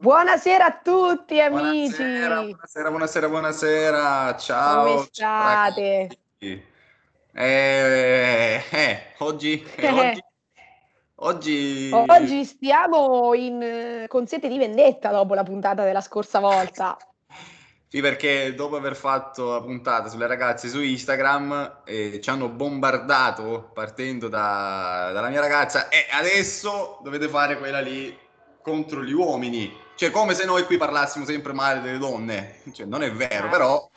Buonasera a tutti amici. Buonasera, buonasera, buonasera, buonasera. Ciao. Come state? Eh, eh, oggi, eh, oggi, oggi, Oggi stiamo in, eh, con sete di vendetta dopo la puntata della scorsa volta. Sì, perché dopo aver fatto la puntata sulle ragazze su Instagram eh, ci hanno bombardato partendo da- dalla mia ragazza e adesso dovete fare quella lì contro gli uomini. Cioè, come se noi qui parlassimo sempre male delle donne. Cioè, non è vero, Ah. però...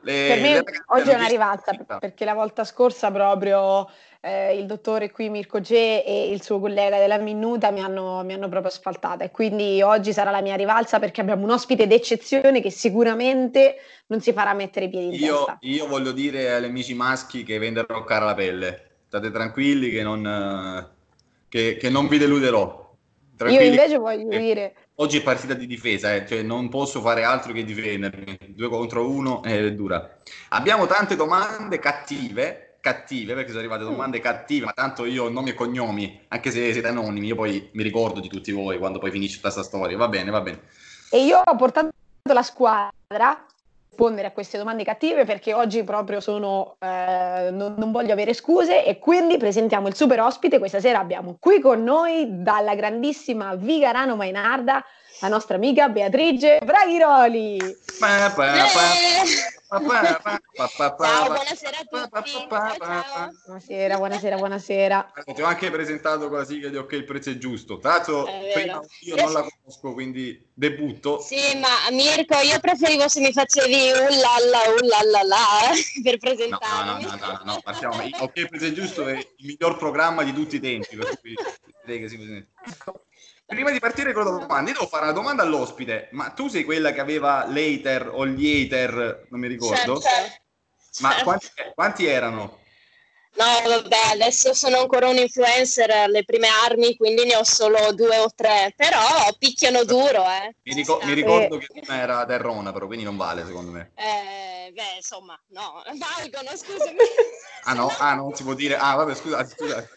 le- Per me oggi è una rivalsa perché la volta scorsa proprio eh, il dottore qui Mirko G e il suo collega della Minuta mi hanno, mi hanno proprio asfaltata e quindi oggi sarà la mia rivalsa perché abbiamo un ospite d'eccezione che sicuramente non si farà mettere i piedi in Io, testa. io voglio dire agli amici maschi che venderò cara la pelle. State tranquilli che non, eh, che, che non vi deluderò. Io invece voglio che dire, Oggi è partita di difesa, eh, cioè non posso fare altro che difendermi. Due contro uno è dura. Abbiamo tante domande cattive, cattive perché sono arrivate domande cattive, ma tanto io nomi e cognomi, anche se siete anonimi, io poi mi ricordo di tutti voi quando poi finisce tutta questa storia. Va bene, va bene. e io ho portato la squadra rispondere a queste domande cattive perché oggi proprio sono, eh, non, non voglio avere scuse e quindi presentiamo il super ospite. Questa sera abbiamo qui con noi dalla grandissima Vigarano Mainarda la nostra amica Beatrice Braghiroli. Pa, pa, pa, Eh, Ciao, buonasera a tutti. Ciao, ciao. Buonasera, buonasera, buonasera. Ti ho anche presentato con la sigla di Ok, il prezzo è giusto. Tra l'altro, io non la conosco, quindi debutto. Sì, ma Mirko, io preferivo se mi facevi un la la un la la la per No, no, no, presentarmi. no, no, no, partiamo. Ok, il prezzo è giusto è il miglior programma di tutti i tempi. Per cui direi che si- Prima di partire con le domande, io devo fare una domanda all'ospite. Ma tu sei quella che aveva l'hater o gli hater, non mi ricordo? Certo. Ma Certo. quanti, quanti erano? No, vabbè, adesso sono ancora un influencer alle prime armi, quindi ne ho solo due o tre, però picchiano duro, eh. Mi, rico- mi ricordo che una era Terrona, però quindi non vale secondo me. Eh, beh, insomma, no, valgono, scusami. Ah no, ah, non si può dire. Ah, vabbè, scusate, scusate.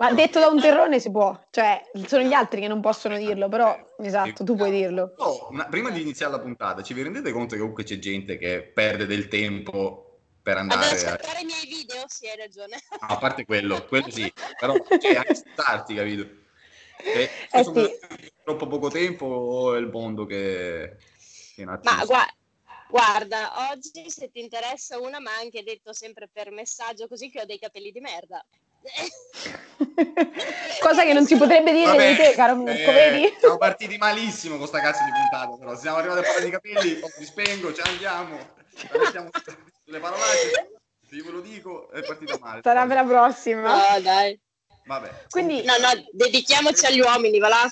Ma detto da un terrone si può, cioè sono gli altri che non possono dirlo, però esatto, tu puoi dirlo. Oh, una- prima di iniziare la puntata, ci vi rendete conto che comunque c'è gente che perde del tempo per Ad andare a... ascoltare i miei video, sì, hai ragione. No, a parte quello, quello sì, però cioè, anche starti, capito? E, Eh secondo sì. troppo poco tempo o è il mondo che, che un attimo... Ma gua- guarda, oggi se ti interessa una, ma anche detto sempre per messaggio, così che ho dei capelli di merda. Cosa che non si potrebbe dire Vabbè, di te, caro Mirko, eh, vedi? Siamo partiti malissimo con sta cazzo di puntata, però siamo arrivati a parlare di capelli, oh, mi spengo, ci andiamo, la mettiamo sulle parolacce, se io ve lo dico, è partita male. Sarà per la prossima. No, dai. Vabbè. Quindi No, no, dedichiamoci agli uomini, va là.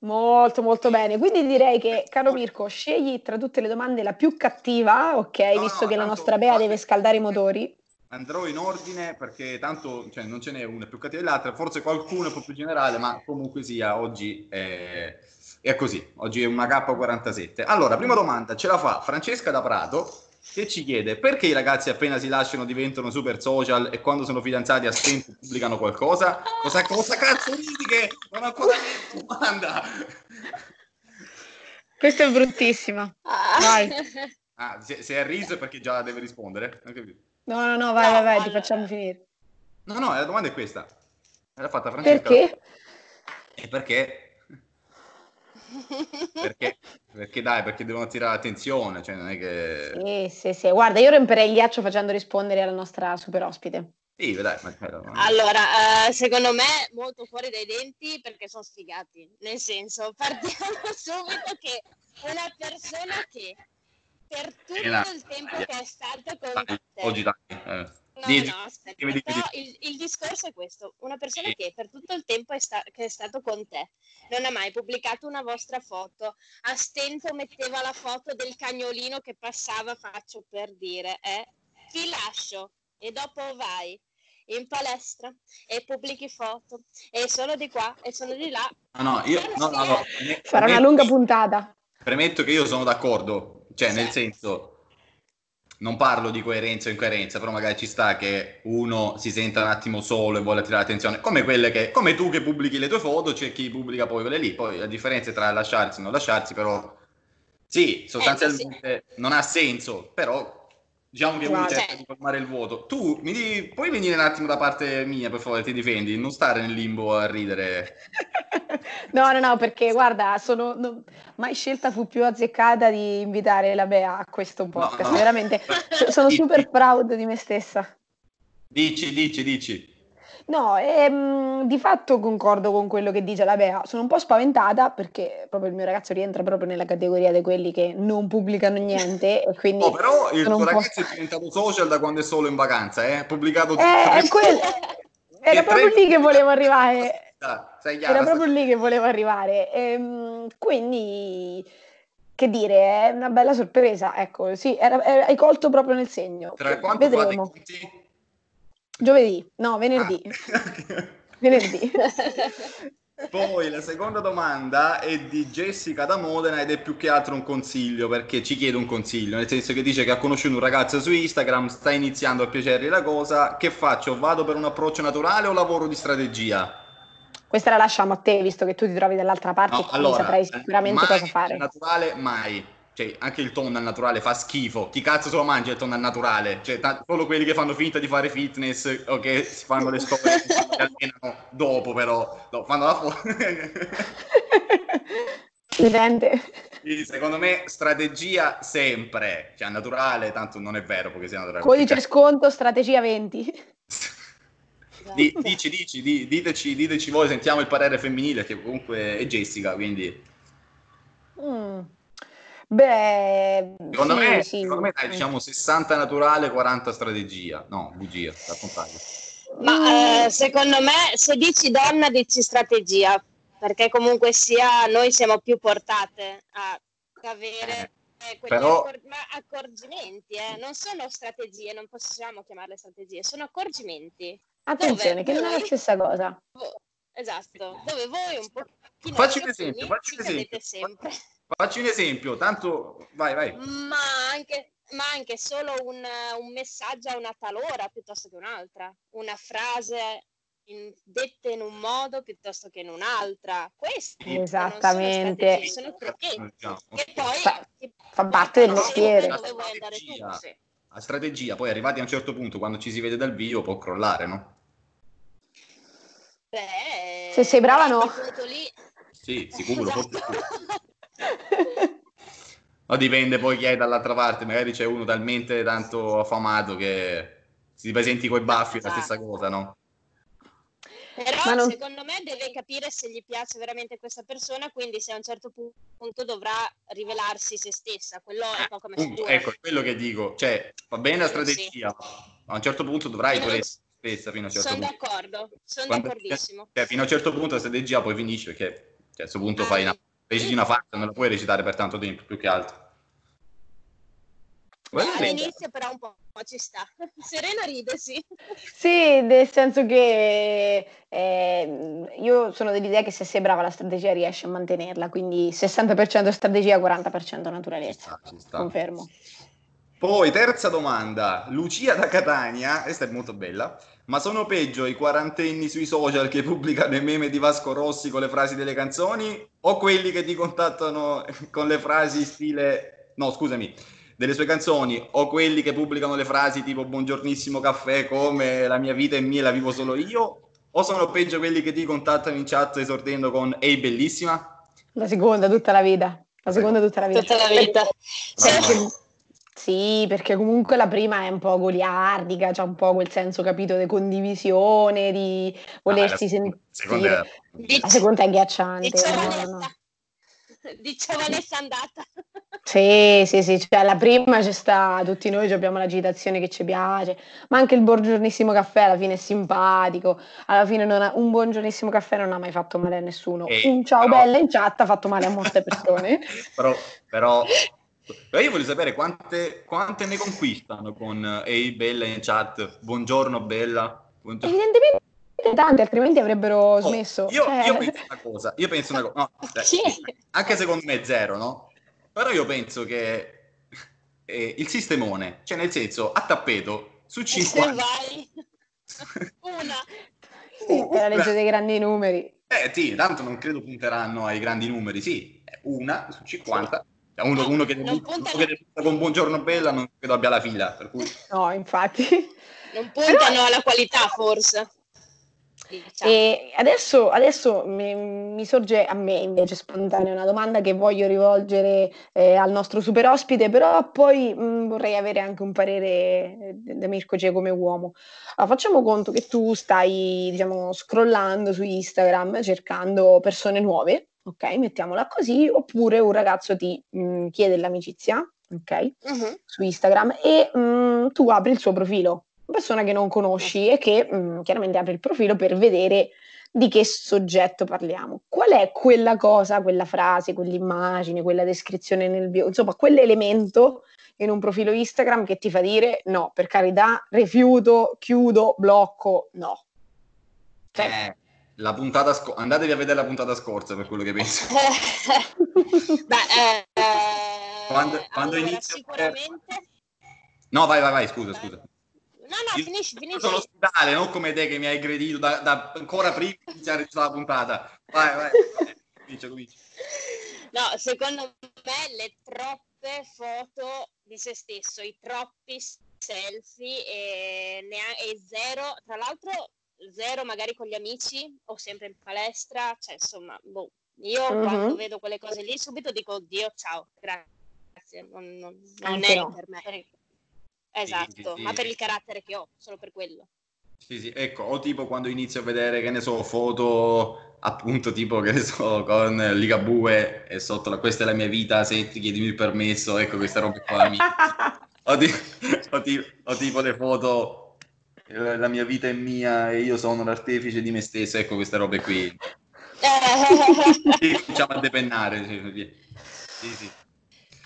molto molto bene. Quindi direi che, caro Mirko, scegli tra tutte le domande la più cattiva, ok, No, visto no, che la tanto- nostra Bea deve scaldare i motori. Andrò in ordine perché tanto cioè, non ce n'è una più cattiva dell'altra, forse qualcuno è un po' più generale, ma comunque sia, oggi è, è così. Oggi è una K47. Allora, prima domanda ce la fa Francesca da Prato che ci chiede perché i ragazzi appena si lasciano diventano super social e quando sono fidanzati a stento pubblicano qualcosa? Cosa, cosa cazzo ridi che non ho ancora detto domanda? Questa è bruttissima. Vai. Ah, se, se è riso è perché già deve rispondere? No, no, no, vai, No, vai, vai, ti facciamo finire. No, no, la domanda è questa. L'ha fatta Francesca. Perché? E perché? Perché? Perché dai, perché devono attirare l'attenzione, cioè non è che... Sì, sì, sì. Guarda, io romperei il ghiaccio facendo rispondere alla nostra super ospite. Sì, dai, ma... Allora, eh, secondo me molto fuori dai denti perché sono sfigati. Nel senso, partiamo subito che una persona che per tutto Elena, il tempo dai. che è stato con dai, te oggi dai. eh. No, no, aspetta, però il, il discorso è questo, una persona Sì. che per tutto il tempo è sta- che è stato con te non ha mai pubblicato una vostra foto, a stento metteva la foto del cagnolino che passava, faccio per dire, eh, ti lascio e dopo vai in palestra e pubblichi foto e sono di qua e sono di là. No, no, io... No, no, no, Sarà una lunga puntata. Premetto che io sono d'accordo, cioè nel senso... non parlo di coerenza o incoerenza, però magari ci sta che uno si senta un attimo solo e vuole attirare l'attenzione, come quelle che, come tu che pubblichi le tue foto, c'è chi pubblica poi quelle lì, poi la differenza tra lasciarsi e non lasciarsi, però sì, sostanzialmente eh, sì. non ha senso, però diciamo che uno cerca di formare il vuoto. Tu mi di, puoi venire un attimo da parte mia, per favore, ti difendi, non stare nel limbo a ridere. no, no, no, perché guarda, sono no, mai scelta fu più azzeccata di invitare la Bea a questo podcast. No, no. Veramente sono super proud di me stessa. Dici, dici, dici. No, ehm, di fatto concordo con quello che dice la Bea. Sono un po' spaventata perché proprio il mio ragazzo rientra proprio nella categoria di quelli che non pubblicano niente e quindi... No, però il tuo ragazzo è diventato social da quando è solo in vacanza, eh? Pubblicato... Eh, quel... Era proprio lì che volevo arrivare. Chiara, Era proprio lì che volevo arrivare. Ehm, quindi che dire, è una bella sorpresa. Ecco, sì, era, era, hai colto proprio nel segno. Tra quanto Vedremo. Fate Giovedì, no, venerdì. Ah. venerdì. Poi la seconda domanda è di Jessica da Modena ed è più che altro un consiglio perché ci chiede un consiglio, nel senso che dice che ha conosciuto un ragazzo su Instagram, sta iniziando a piacergli la cosa, che faccio? Vado per un approccio naturale o lavoro di strategia? Questa la lasciamo a te, visto che tu ti trovi dall'altra parte no, e allora, saprai sicuramente cosa fare. naturale mai cioè, anche il tonno al naturale fa schifo. Chi cazzo se lo mangia il tonno al naturale? Cioè, t- solo quelli che fanno finta di fare fitness o che si fanno le scoperte che allenano dopo, però. No, fanno la foto. Evidente. secondo me strategia sempre, cioè naturale, tanto non è vero perché sia naturale. Codice sconto, strategia 20. Di, dici, dici, di, diteci, diteci voi, sentiamo il parere femminile che comunque è Jessica, quindi... Mm. Beh, secondo, sì, me, sì. secondo me dai, diciamo 60 naturale, 40 strategia. No, bugia, al contrario. Ma eh, secondo me se dici donna dici strategia, perché comunque sia noi siamo più portate a avere eh, quegli però... accor- accorgimenti, eh. non sono strategie, non possiamo chiamarle strategie, sono accorgimenti. Attenzione, che voi... non è la stessa cosa. Esatto, dove voi un po' Facci un esempio, facci un esempio. sempre. Facci un esempio, tanto vai, vai. Ma anche, ma anche solo un, un, messaggio a una talora piuttosto che un'altra, una frase in, detta in un modo piuttosto che in un'altra. Questi Esattamente. sono, sono trucchetti. E poi fa, fa parte del mestiere. Dove vuoi andare tu, sì. La strategia, poi arrivati a un certo punto, quando ci si vede dal vivo, può crollare, no? Beh, se sei brava no. Lì... Sì, sicuro. Esatto. No, dipende poi chi hai dall'altra parte, magari c'è uno talmente tanto affamato che si presenti coi baffi, è la stessa esatto. cosa, no? Però non... secondo me deve capire se gli piace veramente questa persona, quindi se a un certo punto dovrà rivelarsi se stessa, quello è poco messo Ecco, quello che dico, cioè va bene la strategia, sì. ma a un certo punto dovrai pure essere stessa fino a un certo sono punto. d'accordo, sono Quando, d'accordissimo. Cioè, fino a un certo punto la strategia poi finisce perché cioè, a questo punto ah, fai una reciti una farsa, non la puoi recitare per tanto tempo, più che altro. All'inizio però un po' ci sta. Serena ride, sì. Sì, nel senso che eh, io sono dell'idea che se sei brava la strategia riesci a mantenerla, quindi 60% strategia, 40% naturalezza. Ci sta, ci sta. Confermo. Poi, terza domanda. Lucia da Catania, questa è molto bella. Ma sono peggio i quarantenni sui social che pubblicano i meme di Vasco Rossi con le frasi delle canzoni o quelli che ti contattano con le frasi stile... No, scusami, delle sue canzoni o quelli che pubblicano le frasi tipo buongiornissimo caffè come la mia vita è mia la vivo solo io o sono peggio quelli che ti contattano in chat esordendo con ehi bellissima? La seconda tutta la vita. La seconda tutta la vita. Tutta la vita. Sì. Sì, perché comunque la prima è un po' goliardica, c'è un po' quel senso, capito, di condivisione, di volersi ah, sentire. Seconda è... La seconda è ghiacciante. Di giovanessa, no, no. di giovanessa andata. Sì, sì, sì, cioè la prima c'è sta, tutti noi abbiamo l'agitazione che ci piace, ma anche il buongiornissimo caffè alla fine è simpatico, alla fine ha, un buongiornissimo caffè non ha mai fatto male a nessuno, e, un ciao però... bella in chat ha fatto male a molte persone. però, però però io voglio sapere quante, quante ne conquistano con Ehi Bella in chat, buongiorno Bella. Buongiorno. Evidentemente tante, altrimenti avrebbero oh, smesso. Io, cioè... io, penso una cosa, io penso una cosa, no, dai, sì. anche secondo me zero, no? Però io penso che eh, il sistemone, cioè nel senso a tappeto su 50. vai. Una. Sì, per la legge dei grandi numeri. Eh sì, tanto non credo punteranno ai grandi numeri, sì, una su 50. Cioè, uno, uno che debutta, uno che debutta con Buongiorno Bella non credo abbia la fila, per cui... No, infatti. Non puntano alla qualità, forse. E adesso, adesso mi, mi sorge a me invece spontanea una domanda che voglio rivolgere eh, al nostro super ospite, però poi mh, vorrei avere anche un parere eh, da Mirko Cie come uomo. Allora, facciamo conto che tu stai, diciamo, scrollando su Instagram cercando persone nuove, ok? Mettiamola così, oppure un ragazzo ti mh, chiede l'amicizia, ok? Mhm. su Instagram e mh, tu apri il suo profilo, una persona che non conosci e che mh, chiaramente apri il profilo per vedere di che soggetto parliamo. Qual è quella cosa, quella frase, quell'immagine, quella descrizione nel bio, insomma, quell'elemento in un profilo Instagram che ti fa dire no, per carità, rifiuto, chiudo, blocco, no. Cioè, Eh, la puntata sco- andatevi a vedere la puntata scorsa per quello che penso. Beh, eh, Quando- quando allora, inizio- sicuramente... No, vai, vai, vai, scusa, scusa. No, no, Io finisci, sono finisci. all'ospedale, non come te che mi hai aggredito da, da- ancora prima di iniziare la puntata. Vai, vai, vai. Comincia, comincia. No, secondo me le troppe foto di se stesso, i troppi selfie e, nea- e zero, tra l'altro zero magari con gli amici o sempre in palestra, cioè insomma, boh, io Mhm. quando vedo quelle cose lì subito dico oddio, ciao, grazie, non, non- non è no. per me. Esatto, sì, sì. ma per il carattere che ho, solo per quello. Sì, sì, ecco, o tipo quando inizio a vedere, che ne so, foto appunto tipo, che ne so, con Ligabue e sotto la, questa è la mia vita, se ti chiedimi il permesso, ecco queste robe qua. mi- O, ti- o ti- o tipo le foto, la mia vita è mia e io sono l'artefice di me stesso, ecco queste robe qui. Sì, Cominciamo a depennare. Sì, sì.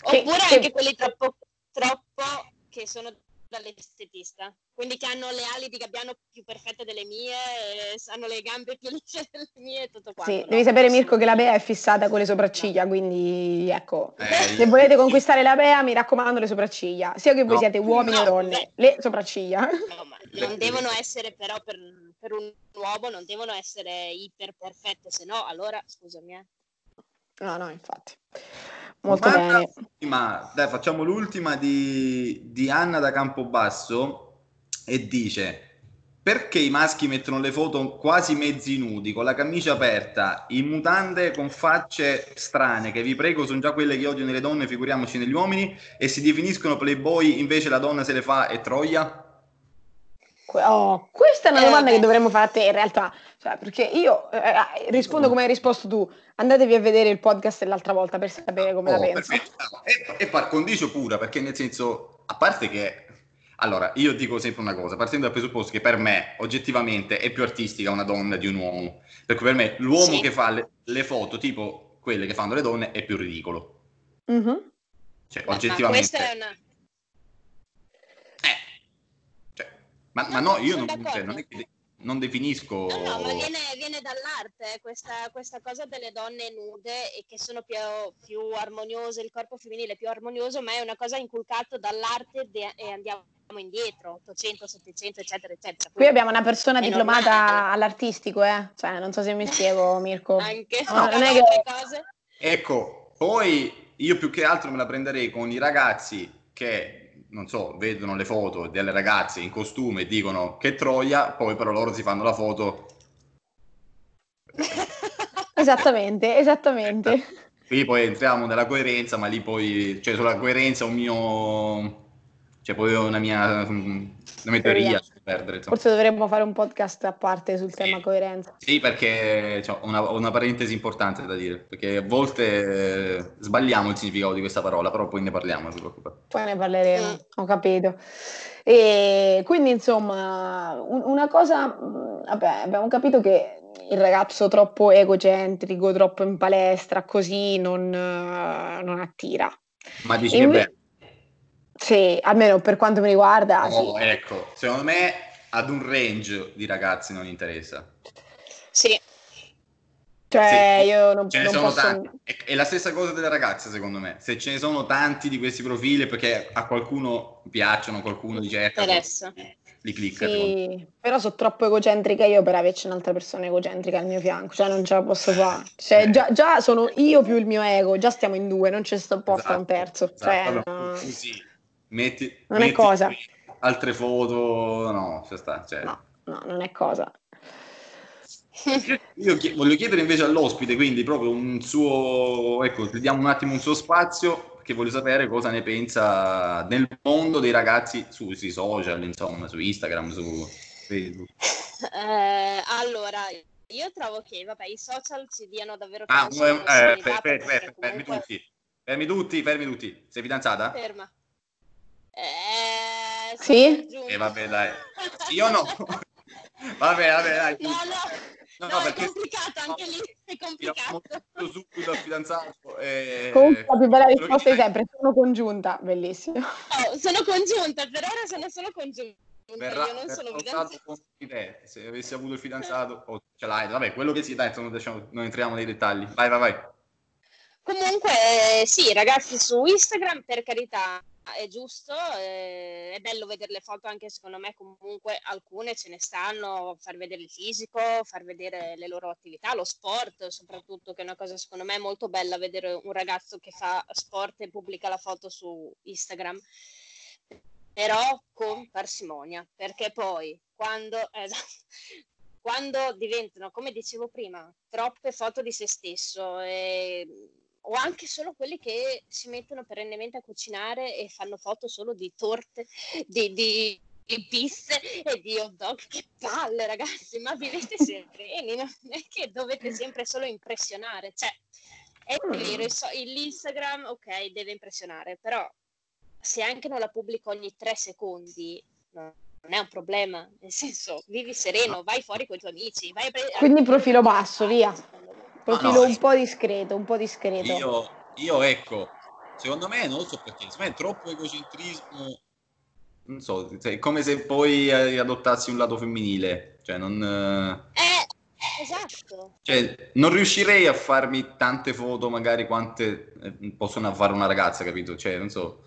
Che- Oppure che- anche quelli troppo, troppo che sono dall'estetista, quindi che hanno le ali di gabbiano più perfette delle mie, e hanno le gambe più lisce delle mie e tutto quanto. Sì, no, devi sapere Mirko che la. Bea è fissata con le sopracciglia, quindi ecco, Eh, se volete conquistare la Bea mi raccomando le sopracciglia, sia che voi No. siete uomini o No, donne, le sopracciglia. No, ma non devono essere però per, per un uomo, non devono essere iper perfette, se no allora scusami. Eh. No, no, infatti. Molto Domanda bene. ultima, dai, facciamo l'ultima di, di Anna da Campobasso e dice perché i maschi mettono le foto quasi mezzi nudi, con la camicia aperta, in mutande con facce strane, che vi prego sono già quelle che odio nelle donne, figuriamoci negli uomini, e si definiscono playboy, invece la donna se le fa e troia? Oh, questa è una Eh, domanda che vabbè. dovremmo fare a te in realtà, cioè, perché io eh, eh, rispondo come hai risposto tu, andatevi a vedere il podcast dell'altra volta per sapere come la Oh, penso. perfetto. E, e par condicio pura, perché nel senso, a parte che... Allora, io dico sempre una cosa, partendo dal presupposto che per me, oggettivamente, è più artistica una donna di un uomo. Perché per me l'uomo Sì. che fa le, le foto, tipo quelle che fanno le donne, è più ridicolo. Mhm. Cioè, Ma- ma oggettivamente... questa è una... Eh. Cioè, ma, ma No, io non, cioè, non è che de- non definisco... No, no, ma viene, viene dall'arte questa, questa cosa delle donne nude e che sono più, più armoniose, il corpo femminile è più armonioso, ma è una cosa inculcata dall'arte de- e andiamo indietro, 800, 700, eccetera, eccetera. Qui abbiamo una persona diplomata normale. all'artistico, eh? Cioè, non so se mi spiego, Mirko. Anche No, non è che-. Ecco, poi io più che altro me la prenderei con i ragazzi che, non so, vedono le foto delle ragazze in costume e dicono che troia, poi però loro si fanno la foto. Esattamente, esattamente. Qui poi entriamo nella coerenza, ma lì poi, cioè sulla coerenza un mio, cioè poi una mia, una mia teoria perdere. insomma. Forse dovremmo fare un podcast a parte sul Sì. tema coerenza. Sì, perché cioè, ho una, una parentesi importante da dire, perché a volte eh, sbagliamo il significato di questa parola, però poi ne parliamo, non preoccupare. Poi ne parleremo, Mm. ho capito. E quindi, insomma, un- una cosa, mh, vabbè, abbiamo capito che il ragazzo troppo egocentrico, troppo in palestra, così non, eh, non attira. Ma dici E che inve- beh, Sì, almeno per quanto mi riguarda, oh, sì. ecco, secondo me ad un range di ragazzi non interessa. Sì, Cioè, Sì, io non, Ce ne non sono posso... tanti. È, è la stessa cosa delle ragazze, secondo me. Se ce ne sono tanti di questi profili, perché a qualcuno piacciono, qualcuno dice ecco, Interessa. li clicca. Sì, però sono troppo egocentrica io per averci un'altra persona egocentrica al mio fianco, cioè non ce la posso fare. Cioè, Eh. già, già sono io più il mio ego, già stiamo in due, non ci sto apposta un Esatto, terzo. esatto. Cioè, Allora, no, così, metti, Non è metti cosa. altre foto, no, ci sta. Cioè. no, no, non è cosa. Io, io chie- voglio chiedere invece all'ospite, quindi proprio un suo, ecco, gli diamo un attimo un suo spazio, perché voglio sapere cosa ne pensa del mondo dei ragazzi su- sui social, insomma, su Instagram, su Facebook. Eh, allora, io trovo che vabbè, i social ci diano davvero Ah, tanta eh, eh, possibilità, fermi, perché fermi, fermi comunque- tutti, fermi tutti, fermi tutti. Sei fidanzata? Ferma. Eh, Sì? giunta. Eh, vabbè, dai. Io no. vabbè, vabbè, dai. No, no, No, no, è perché- complicato, anche lì è complicato. tutto subito al fidanzato. e- Comunque la più bella risposta di sempre, sono congiunta, bellissimo. Oh, sono congiunta, per ora sono solo congiunta. Verrà, io non sono con te. Se avessi avuto il fidanzato, o ce l'hai, vabbè, quello che si dai, insomma, diciamo, non entriamo nei dettagli. Vai, vai, vai. Comunque, eh, sì, ragazzi, su Instagram, per carità, è giusto, eh, è bello vedere le foto anche secondo me, comunque alcune ce ne stanno, far vedere il fisico, far vedere le loro attività, lo sport, soprattutto, che è una cosa secondo me molto bella vedere un ragazzo che fa sport e pubblica la foto su Instagram. Però con parsimonia, perché poi quando, eh, quando diventano, come dicevo prima, troppe foto di se stesso e- o anche solo quelli che si mettono perennemente a cucinare e fanno foto solo di torte, di, di, di pizze e di hot dog. Che palle, ragazzi, ma vivete sereni, non è che dovete sempre solo impressionare. Cioè, è Mm. vero, so- l'Instagram, ok, deve impressionare, però se anche non la pubblico ogni tre secondi, no, non è un problema. Nel senso, vivi sereno, vai fuori con i tuoi amici, vai a pre- Quindi profilo basso, via. Profilo no, un po' discreto, un po' discreto. Io, io, ecco, secondo me, non lo so perché, secondo me è troppo egocentrismo. Non so, è come se poi adottassi un lato femminile. Cioè, non... eh, Eh, esatto. Cioè, non riuscirei a farmi tante foto, magari quante eh, possono fare una ragazza, capito? Cioè, non so,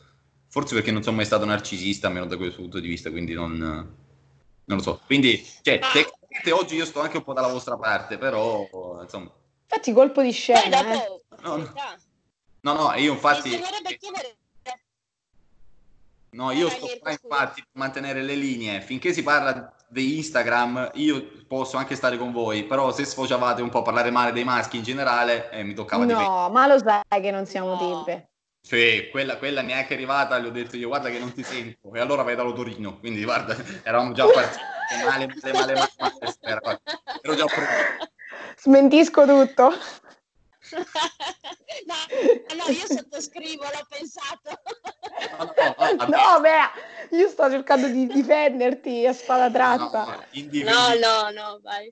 forse perché non sono mai stato narcisista, almeno da questo punto di vista, quindi non, non lo so. Quindi, cioè, Ah. tecnicamente oggi io sto anche un po' dalla vostra parte, però, insomma, Infatti colpo di scena, eh. dopo, per No, no. no, no, io infatti, no, io Dai, sto qua infatti per mantenere le linee. Finché si parla di Instagram, io posso anche stare con voi, però se sfociavate un po' a parlare male dei maschi in generale, eh, mi toccava di No, ma lo sai che non siamo No. tipe. Sì, quella, quella neanche arrivata, gli ho detto io guarda che non ti sento e allora vai dallo Torino, quindi guarda, eravamo già partiti male, male, male, male, male, era- ero già pronto. Smentisco tutto. no, no, io sottoscrivo, l'ho pensato. No, no, no, No, beh, io sto cercando di difenderti a spada tratta. no, No, no, no, vai.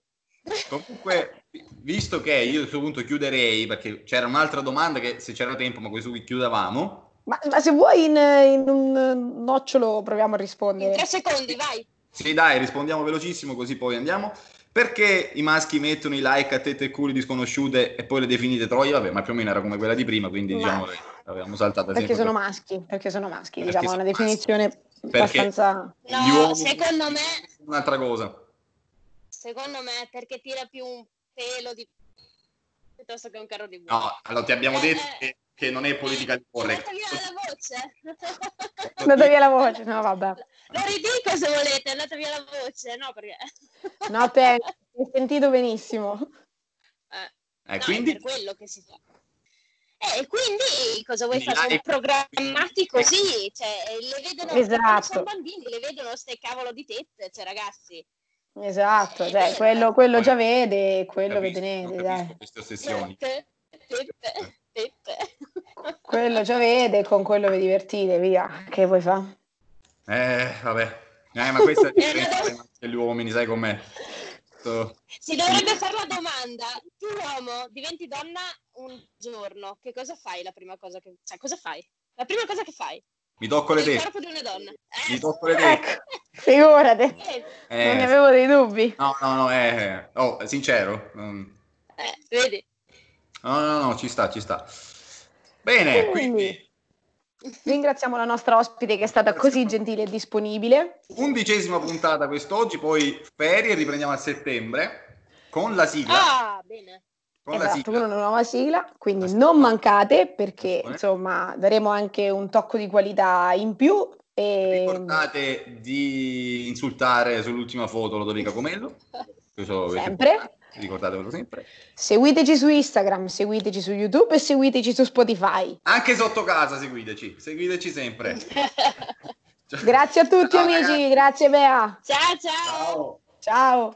Comunque, visto che io a questo punto chiuderei, perché c'era un'altra domanda che se c'era tempo, ma questo qui chiudevamo. Ma, ma se vuoi in, in un nocciolo proviamo a In rispondere. tre secondi, vai. Sì, dai, rispondiamo velocissimo così poi andiamo. Perché i maschi mettono i like a tette e culi di sconosciute e poi le definite troie? Vabbè, ma più o meno era come quella di prima, quindi Ma- diciamo che l'avevamo saltata Perché sono per- maschi, perché sono maschi, Perché diciamo, è una sono definizione Perché- abbastanza... No, secondo me, Un'altra cosa. secondo me, perché tira più un pelo di piuttosto che un carro di buco. No, allora ti abbiamo Eh, detto eh. che, che non è politica di correct. andata via la voce. È andata via la voce, no vabbè. Lo ridico se volete, è andata via la voce, no? Perché... No, te, mi hai sentito benissimo. Eh, Eh, no, quindi è per quello che si fa. Eh, e quindi cosa vuoi fare? Sono programmati così, cioè le vedono, Esatto. sono bambini, le vedono ste cavolo di tette, cioè ragazzi. Esatto, cioè quello, eh. quello già vede quello capisco, vede capisco dai. queste ossessioni. Tette, tette, tette. Quello già vede con quello vi divertite, via. Che vuoi fare? Eh, vabbè. Eh, ma questa è la Eh, differenza degli uomini, sai com'è. So- Si dovrebbe fare la domanda, tu uomo diventi donna un giorno, che cosa fai la prima cosa che... Cioè, cosa fai? La prima cosa che fai? Mi tocco le Il tette. corpo di una donna. Eh, Mi tocco le tette. Ecco, figurati, eh, non ne Eh, avevo dei dubbi. no, no, no, eh, oh, sincero. mm, Eh, vedi? No, no, no, ci sta, ci sta. Bene, quindi... Ringraziamo la nostra ospite che è stata così gentile e disponibile. Undicesima puntata quest'oggi, poi ferie, riprendiamo a settembre con la sigla. Ah, bene. Con esatto, la sigla. con una nuova sigla, quindi La non sigla. mancate perché Attenzione. insomma daremo anche un tocco di qualità in più e Ricordate di insultare sull'ultima foto Lodovica Comello. Questo sempre Ricordatevelo sempre. seguiteci su Instagram, seguiteci su YouTube e seguiteci su Spotify. Anche sotto casa seguiteci, seguiteci sempre. Grazie a tutti Ciao, amici, ragazzi. grazie Bea. ciao ciao. Ciao. Ciao.